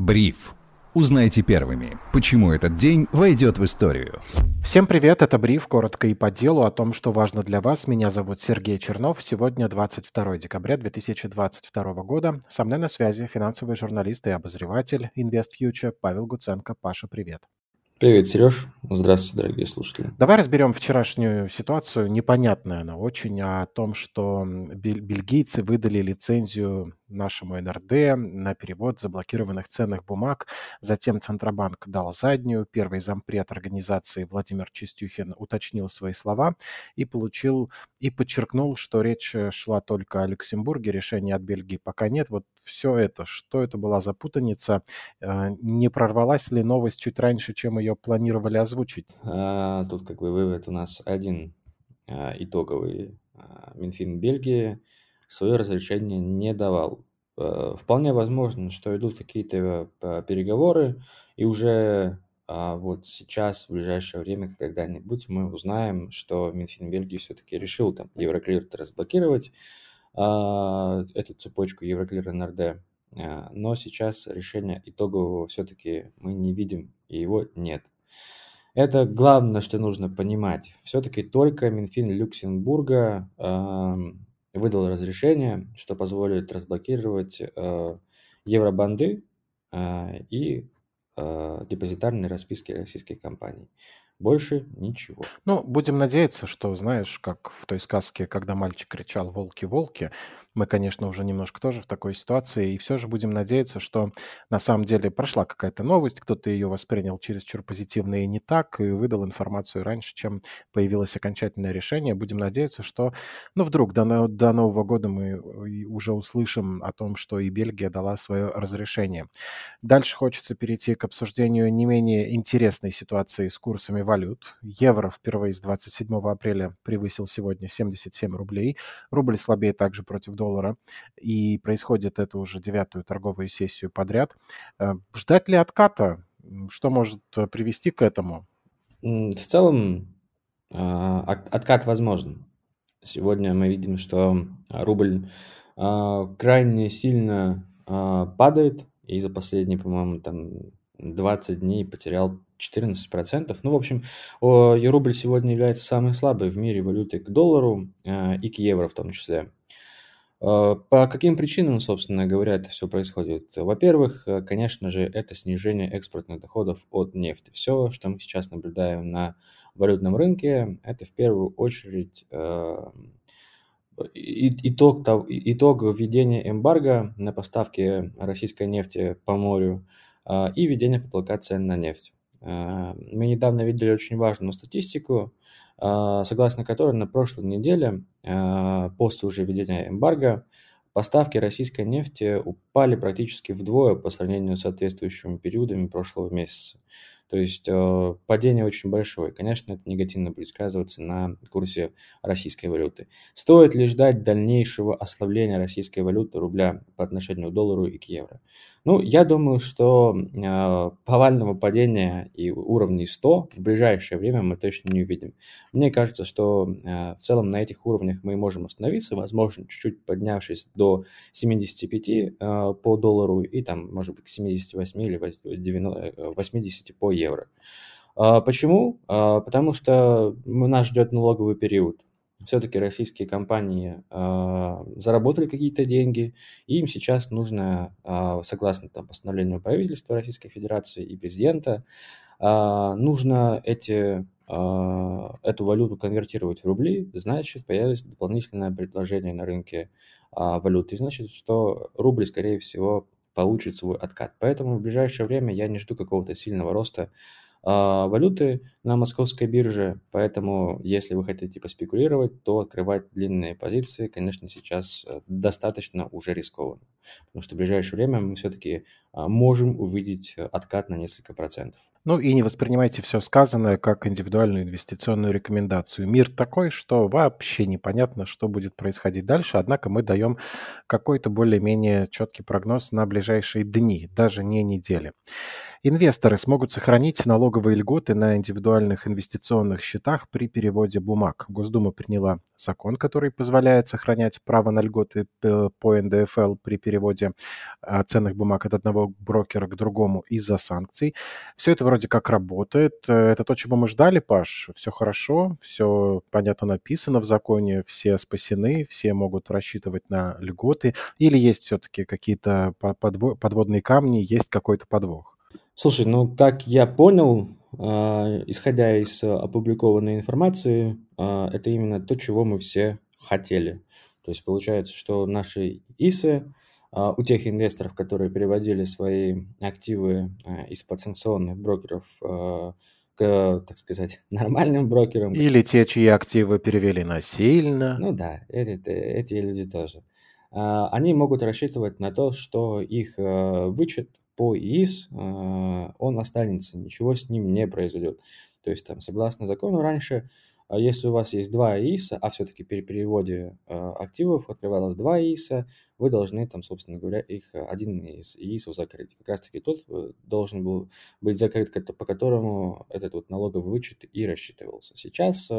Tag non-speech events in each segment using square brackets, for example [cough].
Бриф. Узнайте первыми, почему этот день войдет в историю. Всем привет, это Бриф, коротко и по делу о том, что важно для вас. Меня зовут Сергей Чернов. Сегодня 22 декабря 2022 года. Со мной на связи финансовый журналист и обозреватель InvestFuture Павел Гуценко. Паша, привет. Привет, Сереж. Здравствуйте, дорогие слушатели. Давай разберем вчерашнюю ситуацию. Непонятная она очень о том, что бельгийцы выдали лицензию нашему НРД на перевод заблокированных ценных бумаг. Затем Центробанк дал заднюю. Первый зампред организации Владимир Чистюхин уточнил свои слова и получил и подчеркнул, что речь шла только о Люксембурге, решения от Бельгии пока нет. Вот все это, что это была за путаница, э, не прорвалась ли новость чуть раньше, чем ее планировали озвучить? А, тут как бы вывод у нас один а, итоговый. А, Минфин Бельгии свое разрешение не давал. Э, вполне возможно, что идут какие-то э, переговоры, и уже а, вот сейчас, в ближайшее время, когда-нибудь мы узнаем, что Минфин Бельгии все-таки решил там Евроклир разблокировать, а, эту цепочку Евроклир НРД. А, но сейчас решения итогового все-таки мы не видим, и его нет. Это главное, что нужно понимать. Все-таки только Минфин Люксембурга выдал разрешение, что позволит разблокировать э, евробанды э, и э, депозитарные расписки российских компаний. Больше ничего. Ну, будем надеяться, что, знаешь, как в той сказке, когда мальчик кричал «волки, волки», мы, конечно, уже немножко тоже в такой ситуации, и все же будем надеяться, что на самом деле прошла какая-то новость, кто-то ее воспринял чересчур позитивно и не так, и выдал информацию раньше, чем появилось окончательное решение. Будем надеяться, что, ну, вдруг до, до Нового года мы э, уже услышим о том, что и Бельгия дала свое разрешение. Дальше хочется перейти к обсуждению не менее интересной ситуации с курсами валют. Евро впервые с 27 апреля превысил сегодня 77 рублей. Рубль слабее также против доллара, и происходит это уже девятую торговую сессию подряд. Э, ждать ли отката? Что может э, привести к этому? В целом, а, откат возможен. Сегодня мы видим, что рубль а, крайне сильно а, падает, и за последние, по-моему, там 20 дней потерял 14%. Ну, в общем, рубль сегодня является самой слабой в мире валютой к доллару и к евро в том числе. А, по каким причинам, собственно говоря, это все происходит? Во-первых, э, конечно же, это снижение экспортных доходов от нефти. Все, что мы сейчас наблюдаем на валютном рынке, это в первую очередь э, итог, итог введения эмбарго на поставки российской нефти по морю и введение потолка цен на нефть. А, мы недавно видели очень важную статистику, а, согласно которой на прошлой неделе, а, после уже введения эмбарго, поставки российской нефти упали практически вдвое по сравнению с соответствующими периодами прошлого месяца. То есть э, падение очень большое. Конечно, это негативно будет сказываться на курсе российской валюты. Стоит ли ждать дальнейшего ослабления российской валюты рубля по отношению к доллару и к евро? Ну, я думаю, что э, повального падения и уровней 100 в ближайшее время мы точно не увидим. Мне кажется, что э, в целом на этих уровнях мы можем остановиться, возможно, чуть-чуть поднявшись до 75 э, по доллару и там, может быть, к 78 или 90, 80 по евро. Э, почему? Э, потому что нас ждет налоговый период все-таки российские компании э, заработали какие-то деньги, и им сейчас нужно, э, согласно там, постановлению правительства Российской Федерации и президента, э, нужно эти, э, эту валюту конвертировать в рубли, значит, появится дополнительное предложение на рынке э, валюты, значит, что рубль, скорее всего, получит свой откат. Поэтому в ближайшее время я не жду какого-то сильного роста валюты на московской бирже, поэтому если вы хотите поспекулировать, то открывать длинные позиции, конечно, сейчас э, достаточно уже рискованно, потому что в ближайшее время мы все-таки а, можем увидеть откат на несколько процентов. Ну и не воспринимайте все сказанное как индивидуальную инвестиционную рекомендацию. Мир такой, что вообще непонятно, что будет происходить дальше, однако мы даем какой-то более-менее четкий прогноз на ближайшие дни, даже не недели. Инвесторы смогут сохранить налоговые льготы на индивидуальных инвестиционных счетах при переводе бумаг. Госдума приняла закон, который позволяет сохранять право на льготы по НДФЛ при переводе а, ценных бумаг от 1 одного брокера к другому из-за санкций. Все это вроде как работает. Это то, чего мы ждали, Паш. Все хорошо, все понятно написано в законе, все спасены, все могут рассчитывать на льготы. Или есть все-таки какие-то подводные камни, есть какой-то подвох? Слушай, ну, как я понял, э, исходя из опубликованной информации, э, это именно то, чего мы все хотели. То есть получается, что наши ИСы а, у тех инвесторов, которые переводили свои активы а, из подсанкционных брокеров а, к, так сказать, [laughs] нормальным брокерам. Или те, чьи активы перевели насильно. Ну да, эти, эти люди тоже. Они могут рассчитывать на то, что их вычет по ИИС, он останется, ничего с ним не произойдет. То есть там, согласно закону, раньше а если у вас есть два ИИСа, а все-таки при переводе э, активов открывалось два ИИСа, вы должны там, собственно говоря, их э, один из ИИСов закрыть. Как раз-таки тот э, должен был быть закрыт, по которому этот вот налоговый вычет и рассчитывался. Сейчас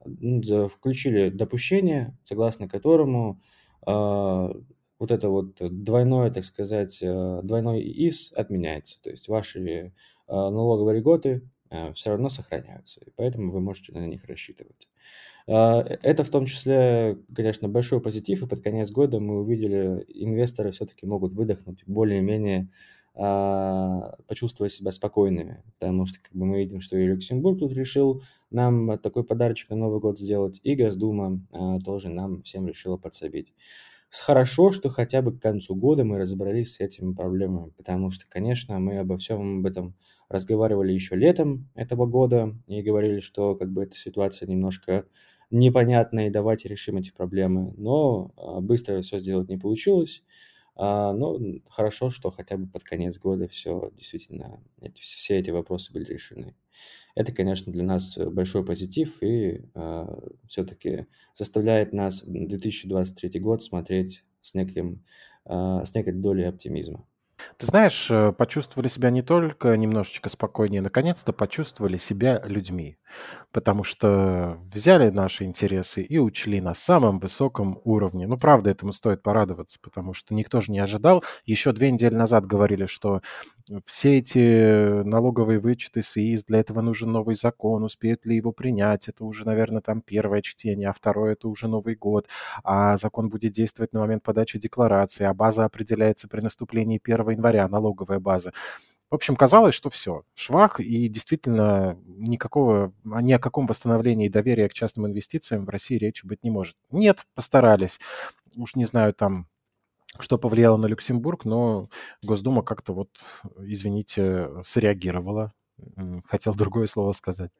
включили допущение, согласно которому вот это вот двойное, так сказать, двойной ИИС отменяется. То есть ваши налоговые льготы все равно сохраняются, и поэтому вы можете на них рассчитывать. А, э, это в том числе, конечно, большой позитив, и под конец года мы увидели, инвесторы все-таки могут выдохнуть более-менее а, почувствовать себя спокойными, потому что как бы мы видим, что и Люксембург тут решил нам такой подарочек на Новый год сделать, и Госдума а, тоже нам всем решила подсобить. Хорошо, что хотя бы к концу года мы разобрались с этими проблемами, потому что, конечно, мы обо всем об этом разговаривали еще летом этого года и говорили, что как бы эта ситуация немножко непонятная, и давайте решим эти проблемы. Но а, быстро все сделать не получилось. А, но хорошо, что хотя бы под конец года все действительно, эти, все эти вопросы были решены. Это, конечно, для нас большой позитив и э, все-таки заставляет нас 2023 год смотреть с, неким, э, с некой долей оптимизма. Ты знаешь, э, почувствовали себя не только немножечко спокойнее, наконец-то почувствовали себя людьми, потому что взяли наши интересы и учли на самом высоком уровне. Ну, правда, этому стоит порадоваться, потому что никто же не ожидал. Еще две недели назад говорили, что все эти налоговые вычеты СИИС, для этого нужен новый закон, успеют ли его принять, это уже, наверное, там первое чтение, а второе это уже Новый год, а закон будет действовать на момент подачи декларации, а база определяется при наступлении 1 января, налоговая база. В общем, казалось, что все, швах, и действительно никакого, ни о каком восстановлении доверия к частным инвестициям в России речи быть не может. Нет, постарались. Уж не знаю, там что повлияло на Люксембург, но Госдума как-то вот, извините, среагировала. Хотел другое слово сказать.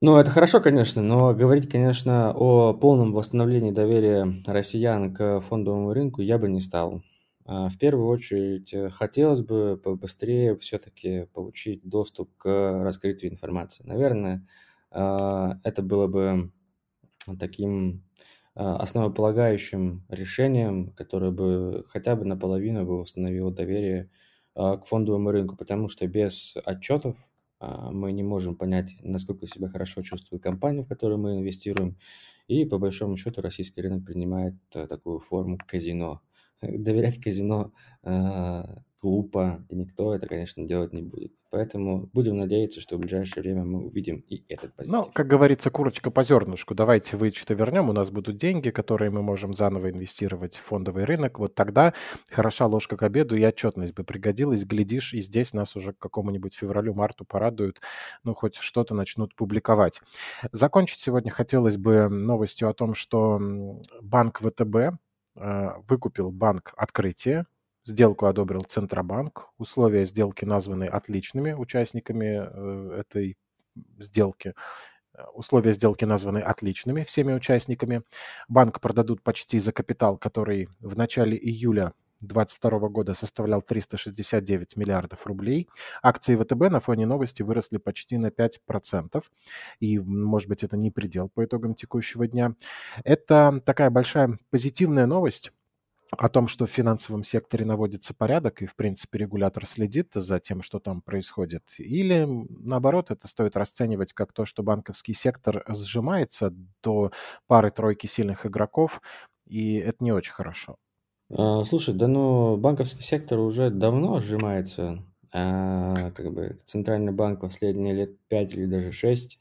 Ну, это хорошо, конечно, но говорить, конечно, о полном восстановлении доверия россиян к фондовому рынку я бы не стал. А, в первую очередь, э, хотелось бы побыстрее все-таки получить доступ к раскрытию информации. Наверное, а, это было бы таким а, основополагающим решением, которое бы хотя бы наполовину бы восстановило доверие к фондовому рынку, потому что без отчетов мы не можем понять, насколько себя хорошо чувствует компания, в которую мы инвестируем. И по большому счету российский рынок принимает такую форму казино. Доверять казино глупо, и никто это, конечно, делать не будет. Поэтому будем надеяться, что в ближайшее время мы увидим и этот ну, позитив. Ну, как говорится, курочка по зернышку. Давайте вычеты вернем, у нас будут деньги, которые мы можем заново инвестировать в фондовый рынок. Вот тогда хороша ложка к обеду и отчетность бы пригодилась. Глядишь, и здесь нас уже к какому-нибудь февралю-марту порадуют, ну, хоть что-то начнут публиковать. Закончить сегодня хотелось бы новостью о том, что банк ВТБ э, выкупил банк «Открытие», Сделку одобрил Центробанк. Условия сделки названы отличными участниками э, этой сделки. Э, условия сделки названы отличными всеми участниками. Банк продадут почти за капитал, который в начале июля 2022 года составлял 369 миллиардов рублей. Акции ВТБ на фоне новости выросли почти на 5%. И, может быть, это не предел по итогам текущего дня. Это такая большая позитивная новость о том, что в финансовом секторе наводится порядок, и, в принципе, регулятор следит за тем, что там происходит, или, наоборот, это стоит расценивать как то, что банковский сектор сжимается до пары-тройки сильных игроков, и это не очень хорошо. А, слушай, да ну банковский сектор уже давно сжимается. А, как бы центральный банк последние лет 5 или даже 6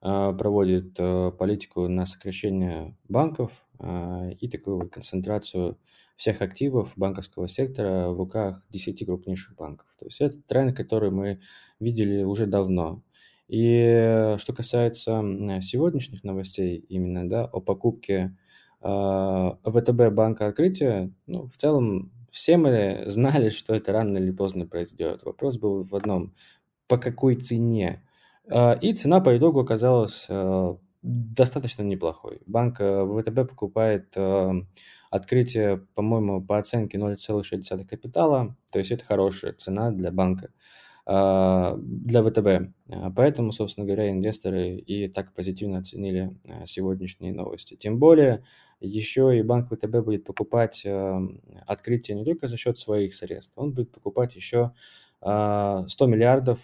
а, проводит а, политику на сокращение банков а, и такую вот концентрацию всех активов банковского сектора в руках 10 крупнейших банков. То есть это тренд, который мы видели уже давно. И что касается сегодняшних новостей именно, да, о покупке ВТБ банка открытия, ну, в целом все мы знали, что это рано или поздно произойдет. Вопрос был в одном, по какой цене. А, и цена по итогу оказалась а, достаточно неплохой. Банк ВТБ покупает открытие, по-моему, по оценке 0,6 капитала, то есть это хорошая цена для банка. А, для ВТБ. А, поэтому, собственно говоря, инвесторы и так позитивно оценили а, сегодняшние новости. Тем более, еще и банк ВТБ будет покупать открытие не только за счет своих средств, он будет покупать еще 100 миллиардов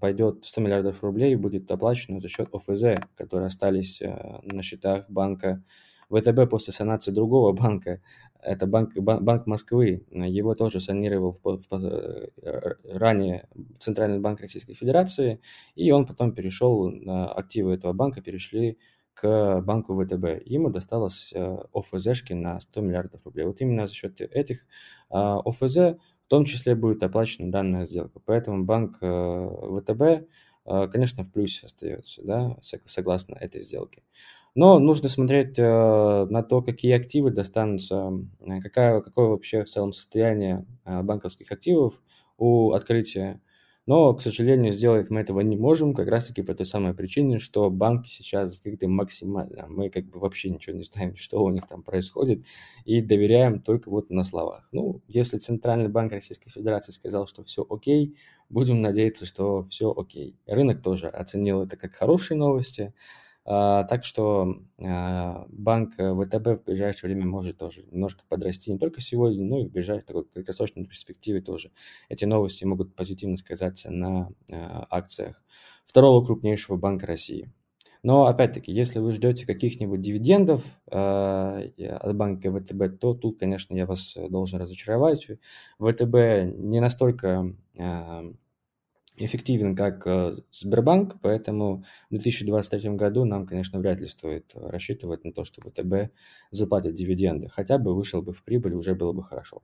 пойдет 100 миллиардов рублей будет оплачено за счет ОФЗ, которые остались на счетах банка ВТБ после санации другого банка. Это банк, банк Москвы, его тоже санировал в, в, э, ранее Центральный банк Российской Федерации, и он потом перешел, активы этого банка перешли к банку ВТБ. Ему досталось э, ОФЗшки на 100 миллиардов рублей. Вот именно за счет этих а, ОФЗ в том числе будет оплачена данная сделка. Поэтому банк э, ВТБ, конечно, в плюсе остается, да, согласно этой сделке. Но нужно смотреть э, на то, какие активы достанутся, э, какая, какое вообще в целом состояние э, банковских активов у открытия. Но, к сожалению, сделать мы этого не можем, как раз-таки по той самой причине, что банки сейчас закрыты максимально. Мы как бы вообще ничего не знаем, [laughs] что у них там происходит, и доверяем только вот на словах. Ну, если Центральный банк Российской Федерации сказал, что все окей, будем надеяться, что все окей. Рынок тоже оценил это как хорошие новости, так что а, банк э, ВТБ в ближайшее время может тоже немножко подрасти не только сегодня, но и в ближайшей такой краткосрочной перспективе тоже. Эти новости могут позитивно сказаться на а, акциях второго крупнейшего банка России. Но опять-таки, если вы ждете каких-нибудь дивидендов от банка ВТБ, то тут, конечно, я вас должен разочаровать. ВТБ не настолько эффективен, как э, Сбербанк, поэтому в 2023 году нам, конечно, вряд ли стоит рассчитывать на то, что ВТБ заплатит дивиденды. Хотя бы вышел бы в прибыль, уже было бы хорошо.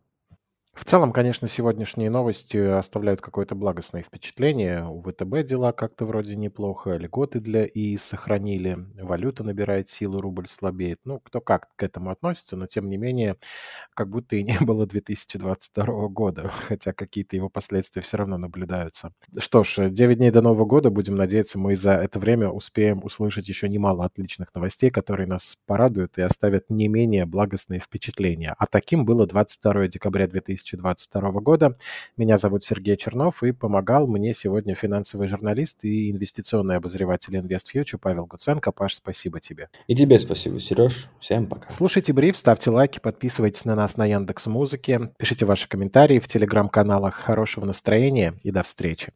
В целом, конечно, сегодняшние новости оставляют какое-то благостное впечатление. У ВТБ дела как-то вроде неплохо, льготы для ИИ сохранили, валюта набирает силу, рубль слабеет. Ну, кто как к этому относится, но тем не менее, как будто и не [laughs] было 2022 года, хотя какие-то его последствия все равно наблюдаются. Что ж, 9 дней до Нового года, будем надеяться, мы за это время успеем услышать еще немало отличных новостей, которые нас порадуют и оставят не менее благостные впечатления. А таким было 22 декабря 2000 2022 года. Меня зовут Сергей Чернов, и помогал мне сегодня финансовый журналист и инвестиционный обозреватель InvestFuture Павел Гуценко. Паш, спасибо тебе. И тебе спасибо, Сереж. Всем пока. Слушайте бриф, ставьте лайки, подписывайтесь на нас на Яндекс Музыке, пишите ваши комментарии в телеграм-каналах. Хорошего настроения и до встречи.